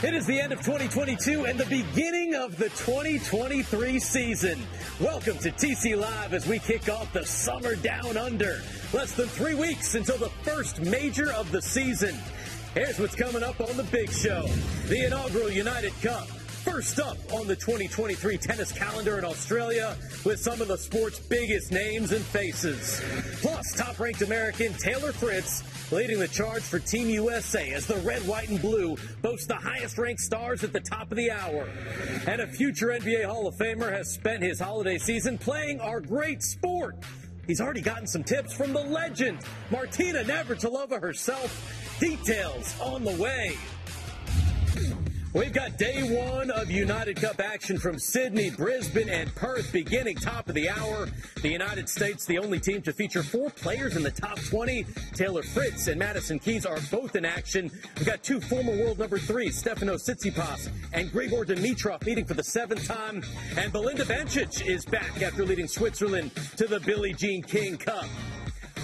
It is the end of 2022 and the beginning of the 2023 season. Welcome to TC Live as we kick off the summer down under. Less than three weeks until the first major of the season. Here's what's coming up on the big show the inaugural United Cup. First up on the 2023 tennis calendar in Australia with some of the sport's biggest names and faces. Plus, top ranked American Taylor Fritz leading the charge for Team USA as the red, white, and blue boasts the highest ranked stars at the top of the hour. And a future NBA Hall of Famer has spent his holiday season playing our great sport. He's already gotten some tips from the legend, Martina Navratilova herself. Details on the way. We've got day one of United Cup action from Sydney, Brisbane, and Perth beginning top of the hour. The United States, the only team to feature four players in the top 20. Taylor Fritz and Madison Keys are both in action. We've got two former world number three, Stefano Tsitsipas and Grigor Dimitrov meeting for the seventh time. And Belinda Bencic is back after leading Switzerland to the Billie Jean King Cup.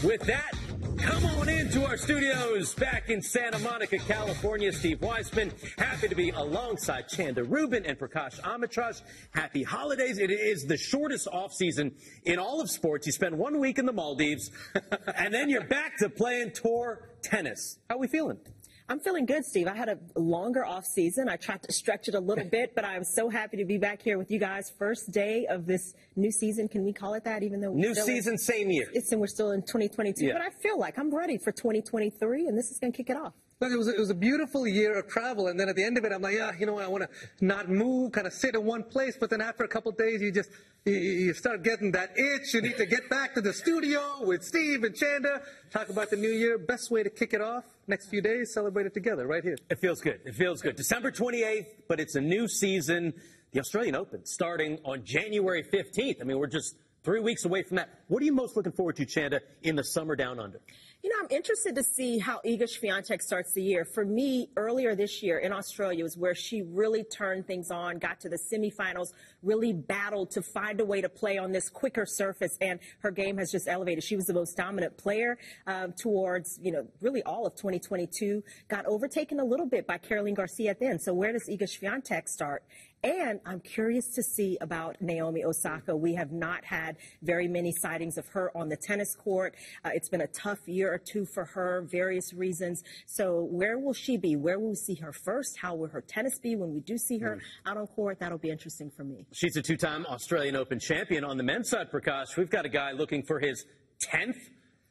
With that, Come on into our studios back in Santa Monica, California. Steve Weissman, happy to be alongside Chanda Rubin and Prakash Amritraj. Happy holidays. It is the shortest off season in all of sports. You spend one week in the Maldives, and then you're back to playing tour tennis. How are we feeling? I'm feeling good, Steve. I had a longer off season. I tried to stretch it a little bit, but I'm so happy to be back here with you guys. First day of this new season. Can we call it that? Even though new season, in, same year. It's and we're still in 2022. Yeah. But I feel like I'm ready for 2023, and this is going to kick it off. Look, it was, it was a beautiful year of travel, and then at the end of it, I'm like, yeah, you know, I want to not move, kind of sit in one place. But then after a couple days, you just you, you, start getting that itch. You need to get back to the studio with Steve and Chanda, talk about the new year. Best way to kick it off next few days, celebrate it together right here. It feels good. It feels good. December 28th, but it's a new season. The Australian Open starting on January 15th. I mean, we're just three weeks away from that. What are you most looking forward to, Chanda, in the summer down under? You know, I'm interested to see how Iga Swiatek starts the year. For me, earlier this year in Australia was where she really turned things on, got to the semifinals, really battled to find a way to play on this quicker surface, and her game has just elevated. She was the most dominant player um, towards, you know, really all of 2022. Got overtaken a little bit by Caroline Garcia then. So where does Iga Swiatek start? And I'm curious to see about Naomi Osaka. We have not had very many sightings of her on the tennis court. Uh, it's been a tough year or two for her, various reasons. So where will she be? Where will we see her first? How will her tennis be when we do see her mm. out on court? That'll be interesting for me. She's a two-time Australian Open champion. On the men's side, Prakash, we've got a guy looking for his 10th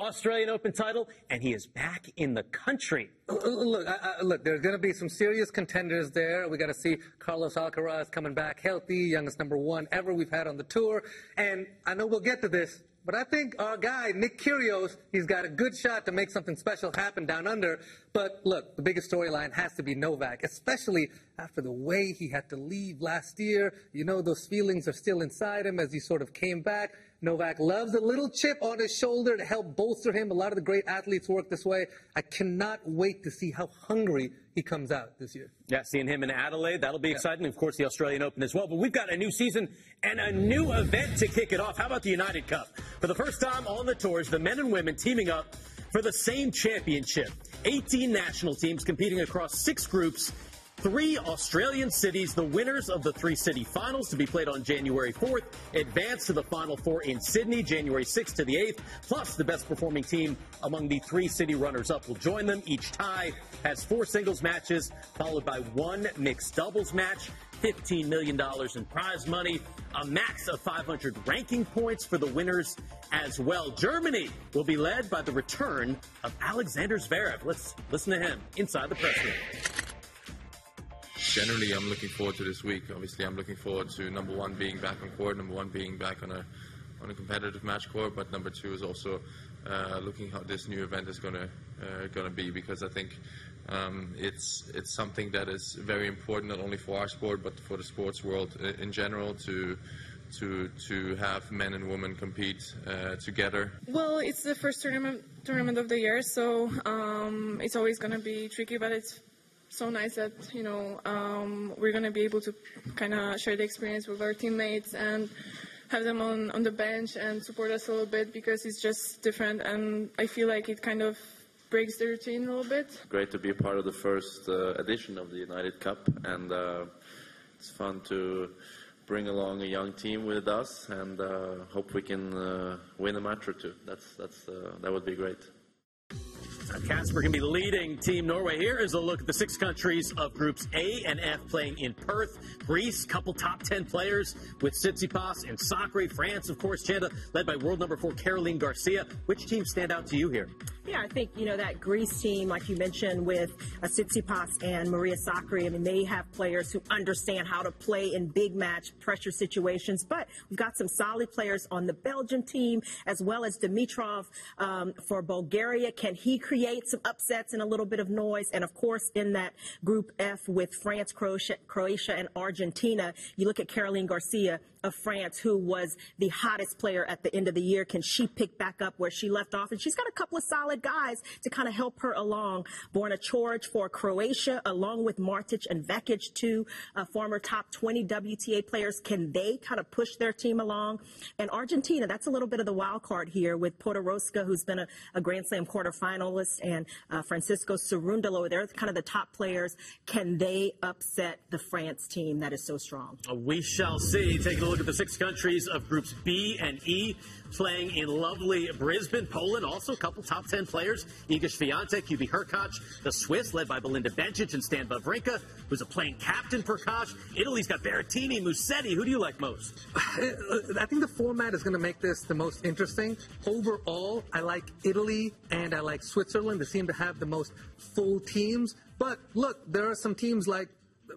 Australian Open title, and he is back in the country. Look, I, I, look, there's going to be some serious contenders there. We got to see Carlos Alcaraz coming back healthy, youngest number one ever we've had on the tour. And I know we'll get to this, but I think our guy, Nick Kyrgios, he's got a good shot to make something special happen down under. But look, the biggest storyline has to be Novak, especially after the way he had to leave last year. You know, those feelings are still inside him as he sort of came back. Novak loves a little chip on his shoulder to help bolster him. A lot of the great athletes work this way. I cannot wait to see how hungry he comes out this year. Yeah, seeing him in Adelaide, that'll be yeah. exciting. Of course, the Australian Open as well. But we've got a new season and a new event to kick it off. How about the United Cup? For the first time on the tours, the men and women teaming up for the same championship. 18 national teams competing across six groups Three Australian cities, the winners of the three city finals to be played on January 4th, advance to the Final Four in Sydney, January 6th to the 8th. Plus, the best performing team among the three city runners up will join them. Each tie has four singles matches, followed by one mixed doubles match. $15 million in prize money, a max of 500 ranking points for the winners as well. Germany will be led by the return of Alexander Zverev. Let's listen to him inside the press room generally, I'm looking forward to this week. Obviously, I'm looking forward to number one being back on court, number one being back on a on a competitive match court, but number two is also uh, looking how this new event is gonna uh, gonna be because I think um, it's it's something that is very important not only for our sport but for the sports world in general to to to have men and women compete uh, together? Well, it's the first tournament tournament of the year, so um, it's always going to be tricky, but it's so nice that you know um, we're going to be able to kind of share the experience with our teammates and have them on, on the bench and support us a little bit because it's just different and I feel like it kind of breaks the routine a little bit. Great to be a part of the first uh, edition of the United Cup and uh, it's fun to bring along a young team with us and uh, hope we can uh, win a match or two. That's, that's, uh, that would be great. Casper can be leading Team Norway. Here is a look at the six countries of Groups A and F playing in Perth. Greece, couple top 10 players with Tsitsipas and Sakkari. France, of course, Chanda, led by world number four Caroline Garcia. Which teams stand out to you here? Yeah, I think, you know, that Greece team, like you mentioned, with Tsitsipas and Maria Sakkari, I mean, they have players who understand how to play in big match pressure situations. But we've got some solid players on the Belgian team, as well as Dimitrov um, for Bulgaria. Can he create some upsets and a little bit of noise? And of course, in that Group F with France, Croatia, Croatia and Argentina, you look at Caroline Garcia of France, who was the hottest player at the end of the year. Can she pick back up where she left off? And she's got a couple of solid guys to kind of help her along. Borna Coric for Croatia, along with Martic and Vekic, two uh, former top 20 WTA players. Can they kind of push their team along? And Argentina, that's a little bit of the wild card here with Podoroska, who's been a, a Grand Slam quarterfinalist, and uh, Francisco Cerundolo. They're kind of the top players. Can they upset the France team that is so strong? We shall see. Taking a look at the six countries of groups B and E playing in lovely Brisbane. Poland, also a couple top 10 players. Iga Swiatek, Hubie Hurkacz, the Swiss, led by Belinda Bencic and Stan Wawrinka, who's a playing captain for Koch. Italy's got Berrettini, Musetti. Who do you like most? I think the format is going to make this the most interesting. Overall, I like Italy and I like Switzerland. They seem to have the most full teams. But look, there are some teams like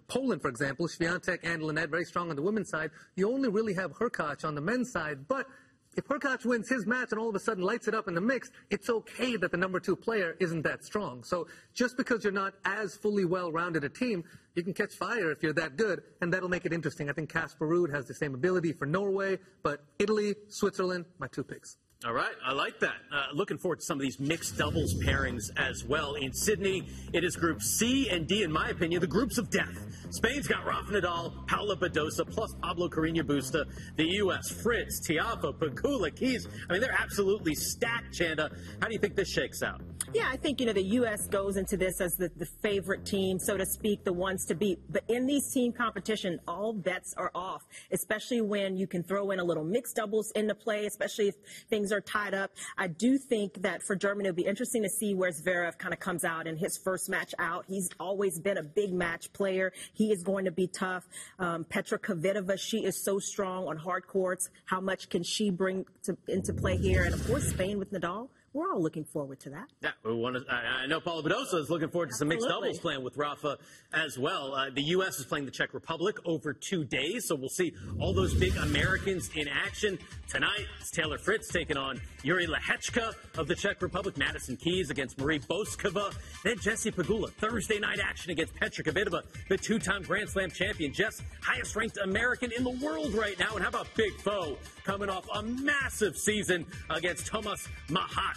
Poland, for example, Swiatek and Linette very strong on the women's side. You only really have Hurkacz on the men's side, but if Hurkacz wins his match and all of a sudden lights it up in the mix, it's okay that the number two player isn't that strong. So just because you're not as fully well-rounded a team, you can catch fire if you're that good, and that'll make it interesting. I think Casper Ruud has the same ability for Norway, but Italy, Switzerland, my two picks. All right, I like that. Uh, looking forward to some of these mixed doubles pairings as well. In Sydney, it is Group C and D, in my opinion, the groups of death. Spain's got Rafa Nadal, Paula Badosa, plus Pablo Carreño Busta. The U.S., Fritz, Tiafoe, Pegula, Keys. I mean, they're absolutely stacked, Chanda. How do you think this shakes out? Yeah, I think, you know, the U.S. goes into this as the, the favorite team, so to speak, the ones to beat. But in these team competition, all bets are off, especially when you can throw in a little mixed doubles into play, especially if things are tied up. I do think that for Germany, it'll be interesting to see where Zverev kind of comes out in his first match out. He's always been a big match player. He is going to be tough. Um, Petra Kvitova, she is so strong on hard courts. How much can she bring to, into play here? And of course, Spain with Nadal we're all looking forward to that. Yeah, we want to, I, I know Paula Badosa is looking forward to some mixed doubles playing with Rafa as well. Uh, the U.S. is playing the Czech Republic over two days, so we'll see all those big Americans in action. Tonight, it's Taylor Fritz taking on Jiri Lehecka of the Czech Republic, Madison Keys against Marie Bouzkova, then Jessie Pegula. Thursday night action against Petra Kvitova, the two-time Grand Slam champion, Jess, highest-ranked American in the world right now. And how about Big Foe coming off a massive season against Thomas Tomas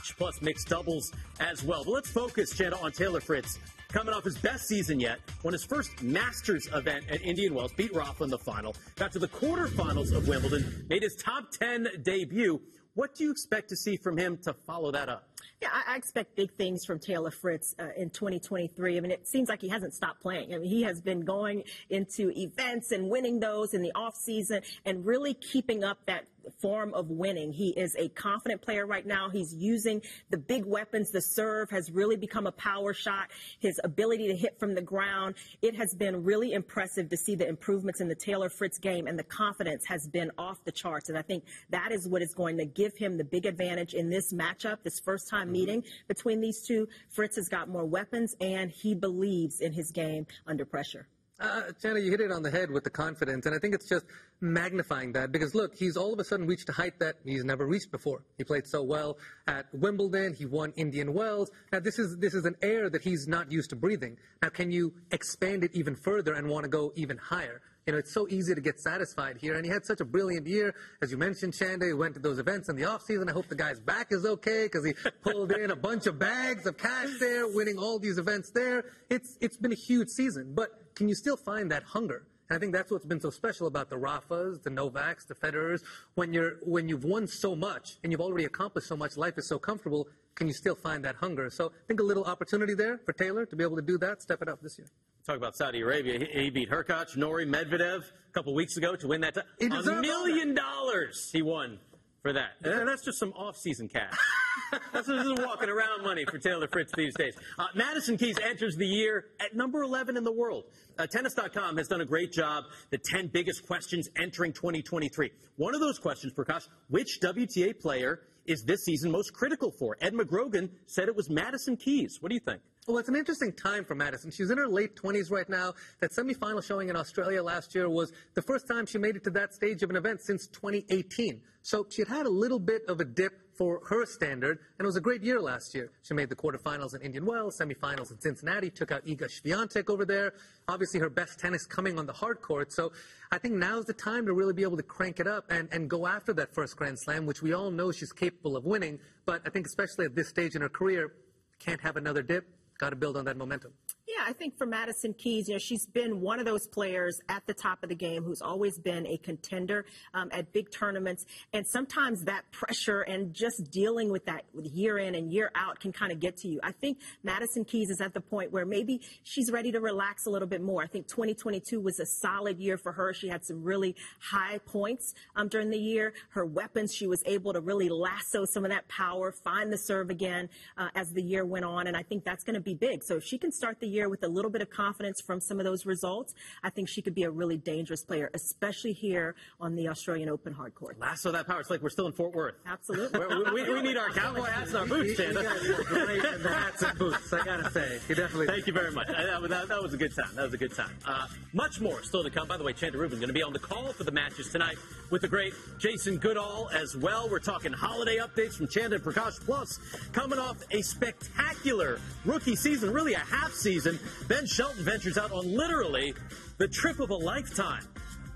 Machac, plus mixed doubles as well. But let's focus, Jenna, on Taylor Fritz coming off his best season yet, won his first Masters event at Indian Wells, beat Rafa in the final, got to the quarterfinals of Wimbledon, made his top 10 debut. What do you expect to see from him to follow that up? Yeah, I, expect big things from Taylor Fritz uh, in 2023. I mean, it seems like he hasn't stopped playing. I mean, he has been going into events and winning those in the off season and really keeping up that form of winning. He is a confident player right now. He's using the big weapons. The serve has really become a power shot. His ability to hit from the ground. It has been really impressive to see the improvements in the Taylor Fritz game and the confidence has been off the charts. And I think that is what is going to give him the big advantage in this matchup, this first time mm-hmm. meeting between these two. Fritz has got more weapons and he believes in his game under pressure. Uh, Chanda, you hit it on the head with the confidence, and I think it's just magnifying that because look, he's all of a sudden reached a height that he's never reached before. He played so well at Wimbledon, he won Indian Wells. Now this is this is an air that he's not used to breathing. Now can you expand it even further and want to go even higher? You know, it's so easy to get satisfied here. And he had such a brilliant year. As you mentioned, Chanda, he went to those events in the offseason. I hope the guy's back is okay because he pulled in a bunch of bags of cash there, winning all these events there. It's, it's been a huge season. But can you still find that hunger? And I think that's what's been so special about the Rafas, the Novaks, the Federers. When you're when you've won so much and you've already accomplished so much, life is so comfortable. Can you still find that hunger? So I think a little opportunity there for Taylor to be able to do that, step it up this year. Talk about Saudi Arabia. He, he beat Hurkacz, Norrie, Medvedev a couple weeks ago to win that. T- a million dollars he won for that. And that's just some off-season cash. that's this is walking around money for Taylor Fritz these days. Uh, Madison Keys enters the year at number 11 in the world. Uh, tennis.com has done a great job. The 10 biggest questions entering 2023. One of those questions, Prakash, which WTA player is this season most critical for? Ed McGrogan said it was Madison Keys. What do you think? Well, it's an interesting time for Madison. She's in her late 20s right now. That semifinal showing in Australia last year was the first time she made it to that stage of an event since 2018. So she had had a little bit of a dip for her standard, and it was a great year last year. She made the quarterfinals in Indian Wells, semifinals in Cincinnati, took out Iga Swiatek over there. Obviously, her best tennis coming on the hard court. So I think now's the time to really be able to crank it up and, and go after that first Grand Slam, which we all know she's capable of winning. But I think especially at this stage in her career, can't have another dip. Got to build on that momentum. Yeah, I think for Madison Keys, you know, she's been one of those players at the top of the game who's always been a contender um, at big tournaments. And sometimes that pressure and just dealing with that year in and year out can kind of get to you. I think Madison Keys is at the point where maybe she's ready to relax a little bit more. I think 2022 was a solid year for her. She had some really high points um, during the year. Her weapons, she was able to really lasso some of that power, find the serve again uh, as the year went on. And I think that's going to be big. So if she can start the year with a little bit of confidence from some of those results, I think she could be a really dangerous player, especially here on the Australian Open hard court. Lasso that power. It's like we're still in Fort Worth. Absolutely. we, we, we need our cowboy hats and our boots, You Chanda. guys look great in the hats and boots, I gotta say. You definitely. Thank you very much. That, that- that was a good time. That was a good time. Uh, much more still to come. By the way, Chanda Rubin going to be on the call for the matches tonight with the great Jason Goodall as well. We're talking holiday updates from Chanda and Prakash. Plus, coming off a spectacular rookie season, really a half season, Ben Shelton ventures out on literally the trip of a lifetime.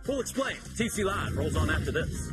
We'll explain. TC Live rolls on after this.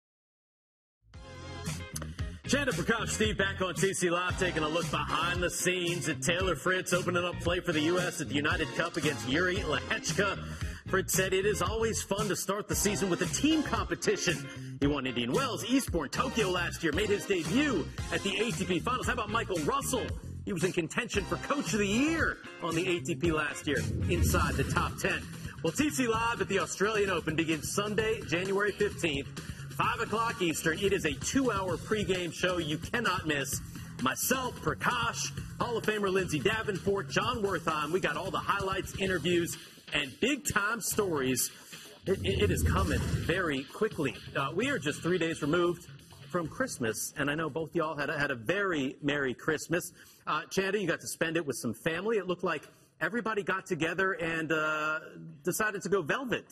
Chanda Prakash, Steve back on TC Live, taking a look behind the scenes at Taylor Fritz opening up play for the U.S. at the United Cup against Jiri Lehecka. Fritz said it is always fun to start the season with a team competition. He won Indian Wells, Eastbourne, Tokyo last year, made his debut at the ATP Finals. How about Michael Russell? He was in contention for Coach of the Year on the ATP last year, inside the top 10. Well, TC Live at the Australian Open begins Sunday, January 15th. 5 o'clock Eastern. It is a two hour pregame show you cannot miss. Myself, Prakash, Hall of Famer Lindsay Davenport, Jon Wertheim. We got all the highlights, interviews, and big time stories. It, it- it is coming very quickly. Uh, we are just three days removed from Christmas, and I know both y'all had a, had a very Merry Christmas. Uh, Chanda, you got to spend it with some family. It looked like everybody got together and uh, decided to go velvet.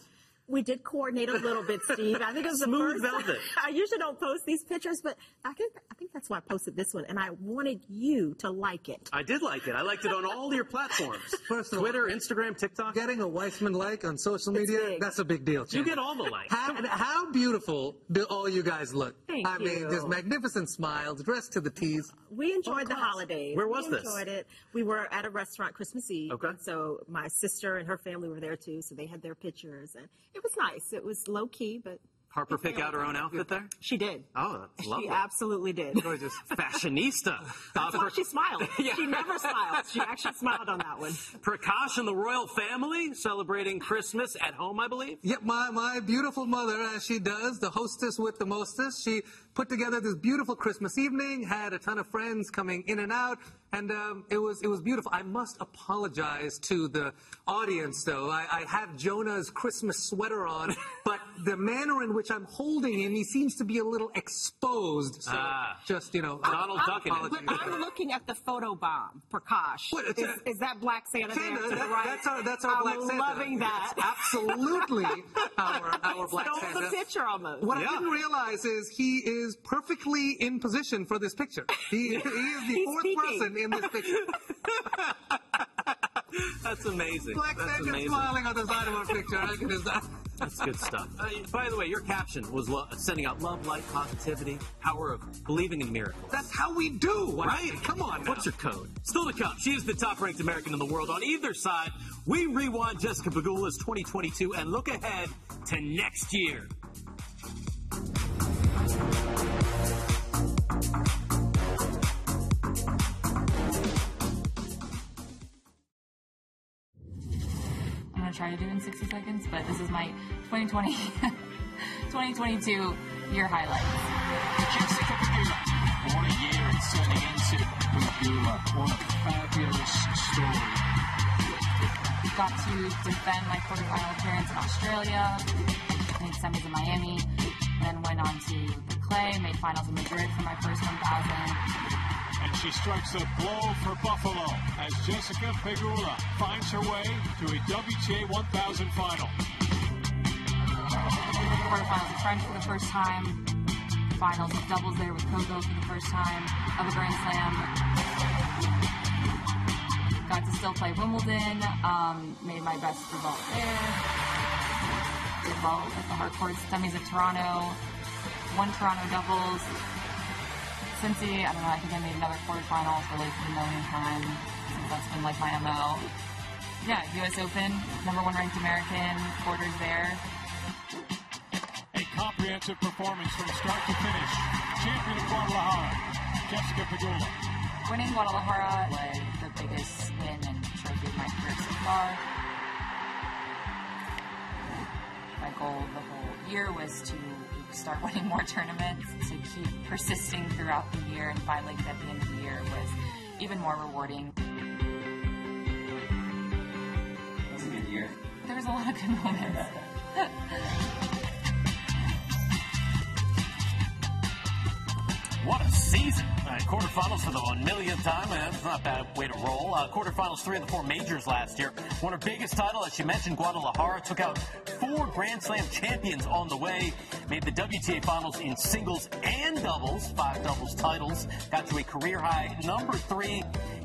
We did coordinate a little bit, Steve. I think it was Smooth the first. velvet. I usually don't post these pictures, but I think I think that's why I posted this one, and I wanted you to like it. I did like it. I liked it on all your platforms. First of all- Twitter, Instagram, TikTok. Getting a Weissman like on social media—that's a big deal. You get all the likes. How, how beautiful do all you guys look? Thank I mean, just magnificent smiles, dressed to the T's. We enjoyed the class. holidays. Where was we this? enjoyed it. We were at a restaurant Christmas Eve. Okay. So my sister and her family were there too, so they had their pictures, and it was nice. It was low key, but Harper pick out her own outfit there? She did. Oh, that's lovely. She absolutely did. Gorgeous. Fashionista. That's Uh, why she smiled. Yeah. She never smiled. She actually smiled on that one. Prakash and the royal family celebrating Christmas at home, I believe. Yep, my, my beautiful mother, as she does, the hostess with the mostest, she put together this beautiful Christmas evening, had a ton of friends coming in and out, and um, it was it was beautiful. I must apologize to the audience, though. I, I have Jonah's Christmas sweater on, but the manner in which I'm holding him, he seems to be a little exposed. So Ah. just you know, Donald I'm- Ducking. But I'm looking at the photo bomb, Prakash. What, it's Is, a- is that Black Santa, Santa, there to the right? that's our that's our I'm Black Santa. loving that. That's absolutely our our Black Stole Santa. the picture almost. What Yeah. I didn't realize is he is perfectly in position for this picture. He, he is the He's fourth peeking. person in this picture. That's amazing. Black That's amazing. smiling on the side of our picture. I can just, That's good stuff. Uh, by the way, your caption was lo- sending out love, light, positivity, power of believing in miracles. that's how we do, right? Right. Come on now. What's your code? Still to come. She is the top ranked American in the world. On either side, we rewind Jessica Pegula's 2022 and look ahead to next year. Try to do in 60 seconds, but this is my 2020, 2022 year highlights. Jessica Pegula. What a year it's turning into. Pegula, what a fabulous story. Got to defend my quarterfinal appearance in Australia, made semis in Miami, then went on to the clay, made finals in Madrid for my first 1,000. And she strikes a blow for Buffalo as Jessica Pegula finds her way to a WTA 1000 final. Quarterfinals of French for the first time, finals of doubles there with Coco for the first time, of a Grand Slam. Got to still play Wimbledon, um, made my best result there. Did well at the hard courts, semis at Toronto, won Toronto doubles. Cincy, I don't know, I think I made another quarterfinals for like a million times since that's been like my MO. Yeah, US Open, number one ranked American, quarters there. A comprehensive performance from start to finish. Champion of Guadalajara, Jessica Pegula. Winning Guadalajara was the biggest win and trophy of my career so far. My goal the whole year was to start winning more tournaments, to keep persisting throughout the year, and finally get at the end of the year was even more rewarding. It was a good year. There was a lot of good moments. What a season! Uh, quarterfinals for the one millionth time. Uh, That's not a bad way to roll. Uh, quarterfinals, three of the four majors last year. Won her biggest title, as she mentioned, Guadalajara. Took out four Grand Slam champions on the way. Made the WTA finals in singles and doubles. Five doubles titles. Got to a career high number three.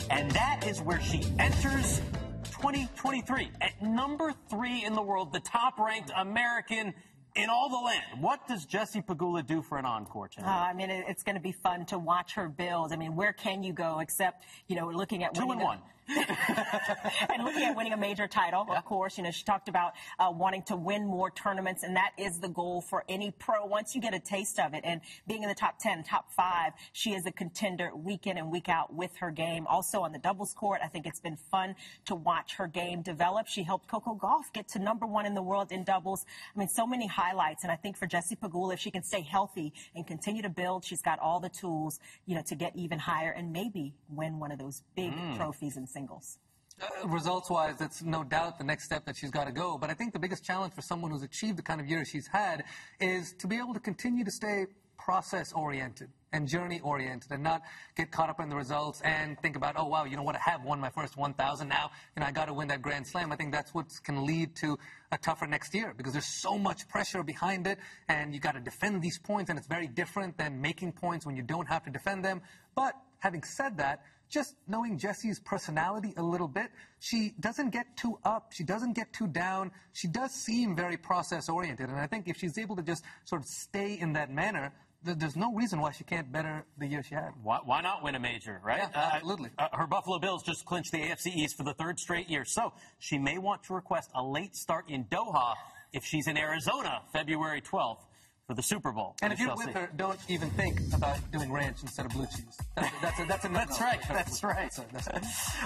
And that is where she enters 2023 at number three in the world, the top ranked American in all the land. What does Jessie Pegula do for an encore, Uh, Chen? I mean, it's going to be fun to watch her build. I mean, where can you go except, you know, looking at Two and one. and looking at winning a major title, of course. You know, she talked about uh, wanting to win more tournaments, and that is the goal for any pro. Once you get a taste of it, and being in the top 10, top five, she is a contender week in and week out with her game. Also on the doubles court, I think it's been fun to watch her game develop. She helped Coco Gauff get to number one in the world in doubles. I mean, so many highlights, and I think for Jessie Pegula, if she can stay healthy and continue to build, she's got all the tools, you know, to get even higher and maybe win one of those big Mm. trophies in singles. Uh, results wise, that's no doubt the next step that she's got to go. But I think the biggest challenge for someone who's achieved the kind of year she's had is to be able to continue to stay process oriented and journey oriented and not get caught up in the results and think about, oh, wow, you know what, I have won my first 1,000 now, and I got to win that Grand Slam. I think that's what can lead to a tougher next year because there's so much pressure behind it and you got to defend these points and it's very different than making points when you don't have to defend them. But having said that, just knowing Jessie's personality a little bit, she doesn't get too up, she doesn't get too down. She does seem very process oriented, and I think if she's able to just sort of stay in that manner, there's no reason why she can't better the year she had. Why, why not win a major, right? Yeah, absolutely. Uh, her Buffalo Bills just clinched the AFC East for the third straight year, so she may want to request a late start in Doha if she's in Arizona February 12th for the Super Bowl. And if you're with see. her, don't even think about doing ranch instead of blue cheese. That's a, that's a, that's a. That's right. That's right.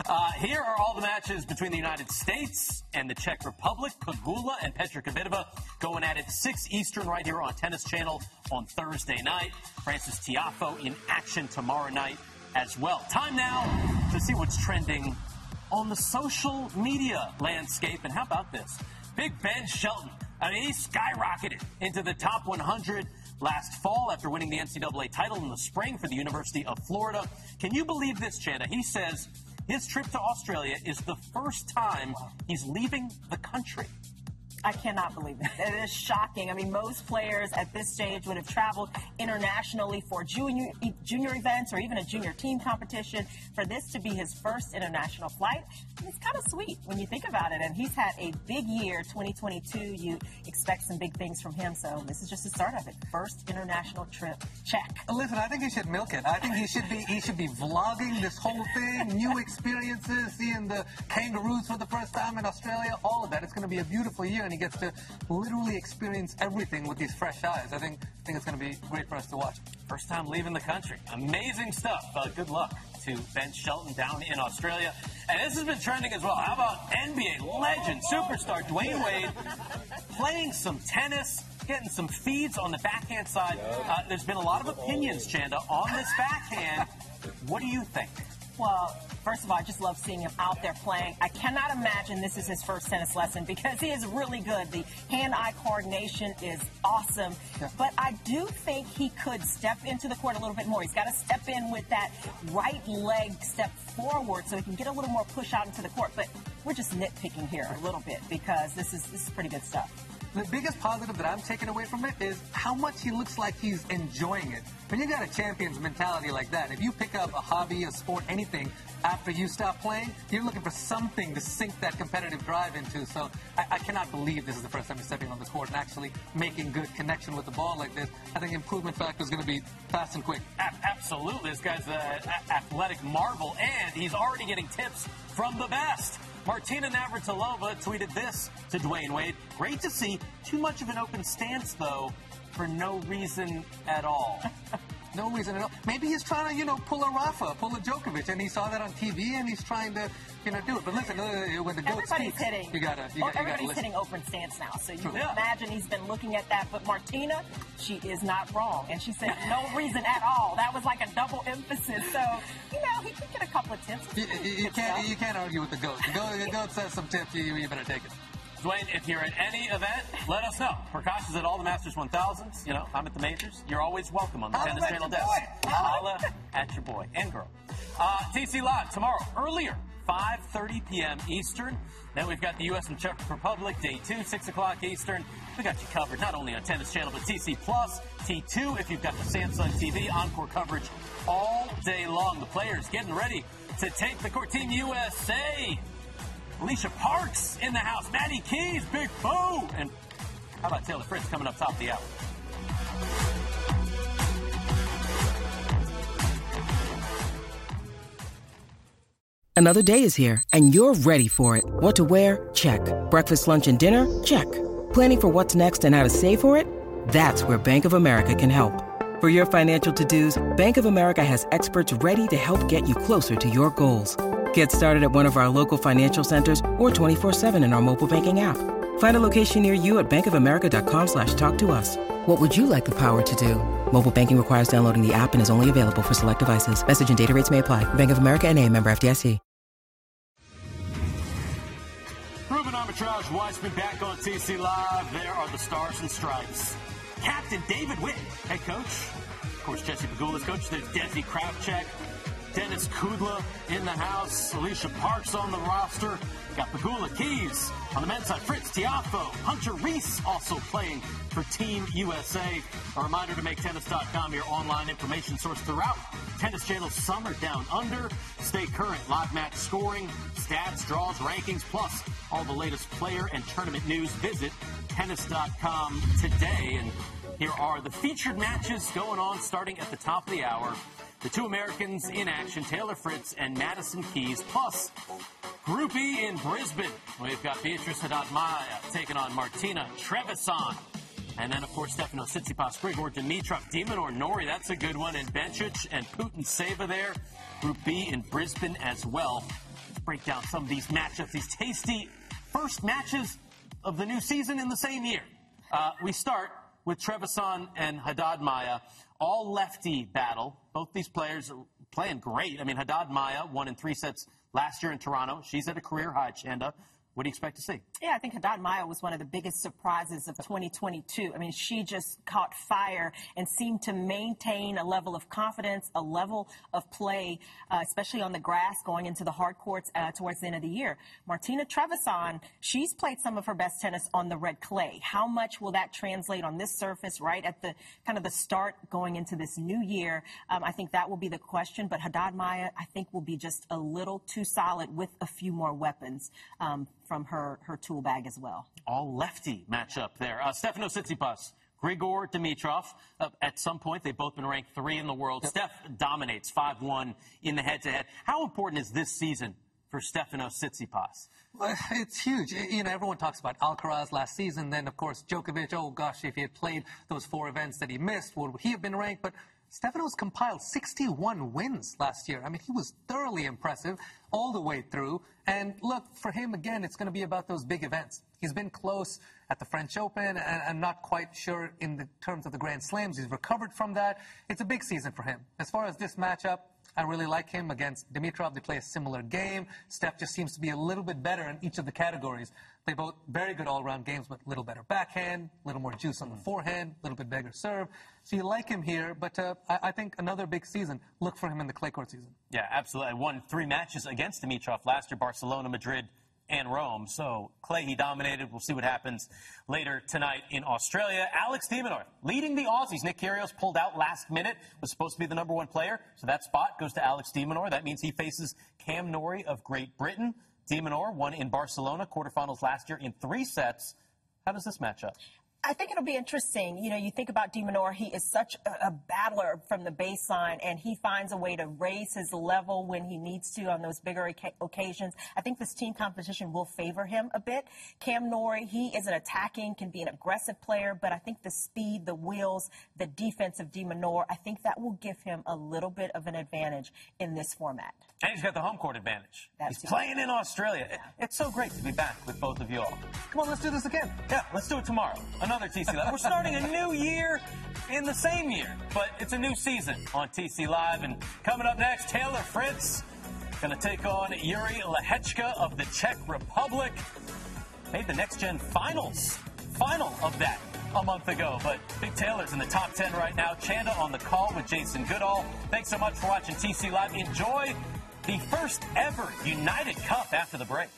Uh, here are all the matches between the United States and the Czech Republic. Pegula and Petra Kvitova going at it 6 Eastern right here on Tennis Channel on Thursday night. Frances Tiafoe in action tomorrow night as well. Time now to see what's trending on the social media landscape. And how about this? Big Ben Shelton. I mean, he skyrocketed into the top 100 last fall after winning the NCAA title in the spring for the University of Florida. Can you believe this, Chanda? He says his trip to Australia is the first time he's leaving the country. I cannot believe it. It is shocking. I mean, most players at this stage would have traveled internationally for junior junior events or even a junior team competition. For this to be his first international flight, it's kind of sweet when you think about it. And he's had a big year, 2022. You expect some big things from him. So this is just the start of it. First international trip. Check. Listen, I think he should milk it. I think he should be he should be vlogging this whole thing, new experiences, seeing the kangaroos for the first time in Australia, all of that. It's going to be a beautiful year, and he gets to literally experience everything with these fresh eyes. I think I think it's going to be great for us to watch. First time leaving the country. Amazing stuff. Uh, good luck to Ben Shelton down in Australia. And this has been trending as well. How about NBA legend, superstar Dwyane Wade playing some tennis, getting some feeds on the backhand side? Uh, there's been a lot of opinions, Chanda, on this backhand. What do you think? Well, first of all, I just love seeing him out there playing. I cannot imagine this is his first tennis lesson because he is really good. The hand-eye coordination is awesome. But I do think he could step into the court a little bit more. He's got to step in with that right leg step forward so he can get a little more push out into the court. But we're just nitpicking here a little bit because this is this is pretty good stuff. The biggest positive that I'm taking away from it is how much he looks like he's enjoying it. When you got a champion's mentality like that, if you pick up a hobby, a sport, anything, after you stop playing, you're looking for something to sink that competitive drive into. So I, I cannot believe this is the first time you're stepping on the court and actually making good connection with the ball like this. I think improvement factor is going to be fast and quick. A- absolutely. This guy's uh, an athletic marvel, and he's already getting tips from the best. Martina Navratilova tweeted this to Dwyane Wade. Great to see. Too much of an open stance, though, for no reason at all. No reason at all. Maybe he's trying to, you know, pull a Rafa, pull a Djokovic, and he saw that on TV, and he's trying to, you know, do it. But listen, uh, when the goat Everybody's speaks, hitting. you gotta, you, well, got, you gotta everybody's hitting open stance now, so you True. can Yeah. imagine he's been looking at that. But Martina, she is not wrong, and she said no reason at all. That was like a double emphasis. So you know he could get a couple of tips. You, you, you can't, you can't argue with the goat. The goat, the goat says some tips, you, you better take it. Dwayne, if you're at any event, let us know. Prakash is at all the Masters 1000s. You know, I'm at the majors. You're always welcome on the Holla Tennis Channel desk. Holla at your boy and girl. Uh, TC Live tomorrow, earlier, 5.30 p.m. Eastern. Then we've got the U.S. and Czech Republic, day two, 6 o'clock Eastern. We got you covered not only on Tennis Channel, but TC Plus, T2, if you've got the Samsung TV, encore coverage all day long. The players getting ready to take the court. Team USA Alycia Parks in the house. Maddie Keys, Big Boo. And how about Taylor Fritz coming up top of the hour? Another day is here, and you're ready for it. What to wear? Check. Breakfast, lunch, and dinner? Check. Planning for what's next and how to save for it? That's where Bank of America can help. For your financial to-dos, Bank of America has experts ready to help get you closer to your goals. Get started at one of our local financial centers or 24-7 in our mobile banking app. Find a location near you at bankofamerica.com slash talk to us. What would you like the power to do? Mobile banking requires downloading the app and is only available for select devices. Message and data rates may apply. Bank of America and a member FDIC. Rubin Amritraj Weissman back on TC Live. There are the stars and stripes. Captain David Witt, head coach. Of course, Jessie Pegula's coach. There's Desi Kravchuk. Denis Kudla in the house. Alycia Parks on the roster. Got Pegula Keys on the men's side. Fritz Tiafoe. Hunter Reese also playing for Team USA. A reminder to make tennis.com your online information source throughout Tennis Channel's Summer Down Under. Stay current. Live match scoring, stats, draws, rankings, plus all the latest player and tournament news. Visit tennis.com today. And here are the featured matches going on starting at the top of the hour. The two Americans in action, Taylor Fritz and Madison Keys, plus Group E in Brisbane. We've got Beatriz Haddad Maia taking on Martina Trevisan. And then, of course, Stefano Tsitsipas, Grigor Dimitrov, de Minaur Norrie, That's a good one. And Bencic and Putintseva there. Group B in Brisbane as well. Let's break down some of these matchups, these tasty first matches of the new season in the same year. Uh, we start with Trevisan and Haddad Maia. All lefty battle. Both these players are playing great. I mean, Haddad Maia won in three sets last year in Toronto. She's at a career high, Chanda. What do you expect to see? Yeah, I think Haddad Maia was one of the biggest surprises of 2022. I mean, she just caught fire and seemed to maintain a level of confidence, a level of play, uh, especially on the grass going into the hard courts uh, towards the end of the year. Martina Trevisan, she's played some of her best tennis on the red clay. How much will that translate on this surface right at the kind of the start going into this new year? Um, I think that will be the question. But Haddad Maia, I think, will be just a little too solid with a few more weapons. Um, from her, her tool bag as well. All lefty matchup there. Uh, Stefano Tsitsipas. Grigor Dimitrov. Uh, at some point, they've both been ranked three in the world. Yep. Steph dominates 5 1 in the head to head. How important is this season for Stefano Tsitsipas? Well, it's huge. You know, everyone talks about Alcaraz last season. Then, of course, Djokovic. Oh, gosh, if he had played those four events that he missed, would he have been ranked? But Stefano's compiled 61 wins last year. I mean, he was thoroughly impressive all the way through. And look, for him, again, it's going to be about those big events. He's been close at the French Open, and I'm not quite sure in the terms of the Grand Slams. He's recovered from that. It's a big season for him. As far as this matchup, I really like him against Dimitrov. They play a similar game. Steph just seems to be a little bit better in each of the categories. They both very good all-around games, but a little better backhand, a little more juice on the forehand, a little bit bigger serve. So you like him here, but uh, I, I, think another big season. Look for him in the clay court season. Yeah, absolutely. I won three matches against Dimitrov last year, Barcelona, Madrid, and Rome. So Clay, he dominated. We'll see what happens later tonight in Australia. Alex de Minaur leading the Aussies. Nick Kyrgios pulled out last minute. Was supposed to be the number one player. So that spot goes to Alex de Minaur. That means he faces Cam Norrie of Great Britain. de Minaur won in Barcelona quarterfinals last year in three sets. How does this match up? I think it'll be interesting. You know, you think about de Minaur, he is such a, a, battler from the baseline, and he finds a way to raise his level when he needs to on those bigger occasions. I think this team competition will favor him a bit. Cam Norrie, he is an attacking, can be an aggressive player, but I think the speed, the wheels, the defense of de Minaur, I think that will give him a little bit of an advantage in this format. And he's got the home court advantage. That's he's playing in Australia. Yeah. It's so great to be back with both of you all. Come on, let's do this again. Yeah, let's do it tomorrow. Another TC Live. We're starting a new year in the same year, but it's a new season on TC Live. And coming up next, Taylor Fritz going to take on Jiri Lehecka of the Czech Republic. Made the next gen finals, final of that a month ago. But Big Taylor's in the top 10 right now. Chanda on the call with Jason Goodall. Thanks so much for watching TC Live. Enjoy the first ever United Cup after the break.